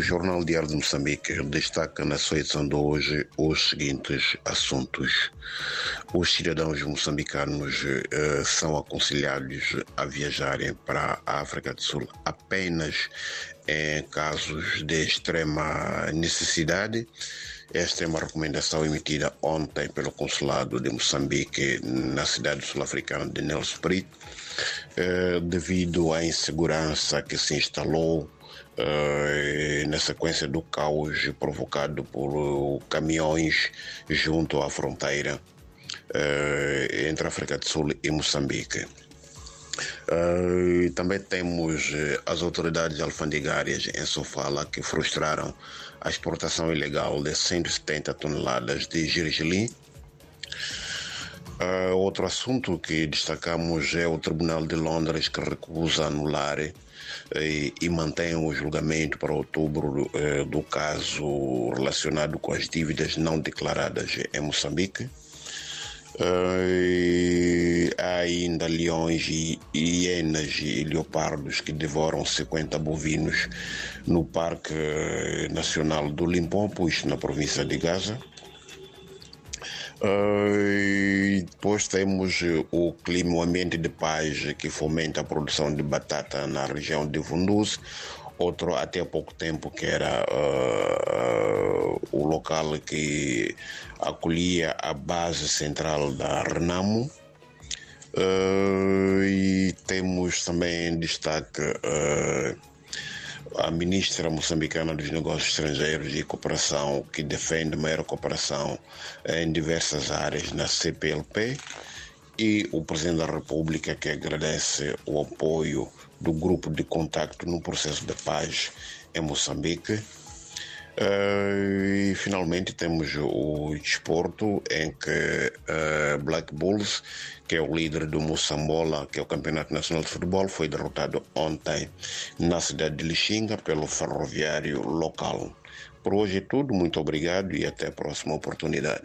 O Jornal Diário de Moçambique destaca na sua edição de hoje os seguintes assuntos. Os cidadãos moçambicanos eh, são aconselhados a viajarem para a África do Sul apenas em casos de extrema necessidade. Esta é uma recomendação emitida ontem pelo Consulado de Moçambique na cidade sul-africana de Nelspruit, eh, devido à insegurança que se instalou eh, na sequência do caos provocado por caminhões junto à fronteira eh, entre África do Sul e Moçambique. Uh, também temos uh, as autoridades alfandegárias em Sofala que frustraram a exportação ilegal de 170 toneladas de gergelim. Uh, outro assunto que destacamos é o Tribunal de Londres que recusa anular e, e mantém o julgamento para outubro do caso relacionado com as dívidas não declaradas em Moçambique. Uh, há ainda leões hienas e leopardos que devoram 50 bovinos no Parque Nacional do Limpopo, isto na província de Gaza. Uh, depois temos o clima, o ambiente de paz que fomenta a produção de batata na região de Vunduz, outro até há pouco tempo que era uh, o local que acolhia a base central da Renamo. Uh, e temos também em destaque uh, a ministra moçambicana dos Negócios Estrangeiros e Cooperação, que defende maior cooperação em diversas áreas na CPLP, e o Presidente da República, que agradece o apoio do grupo de contacto no processo de paz em Moçambique. Uh, e finalmente temos o desporto em que uh, Black Bulls, que é o líder do Moçambola, que é o Campeonato Nacional de Futebol, foi derrotado ontem na cidade de Lixinga pelo ferroviário local. Por hoje é tudo, muito obrigado e até a próxima oportunidade.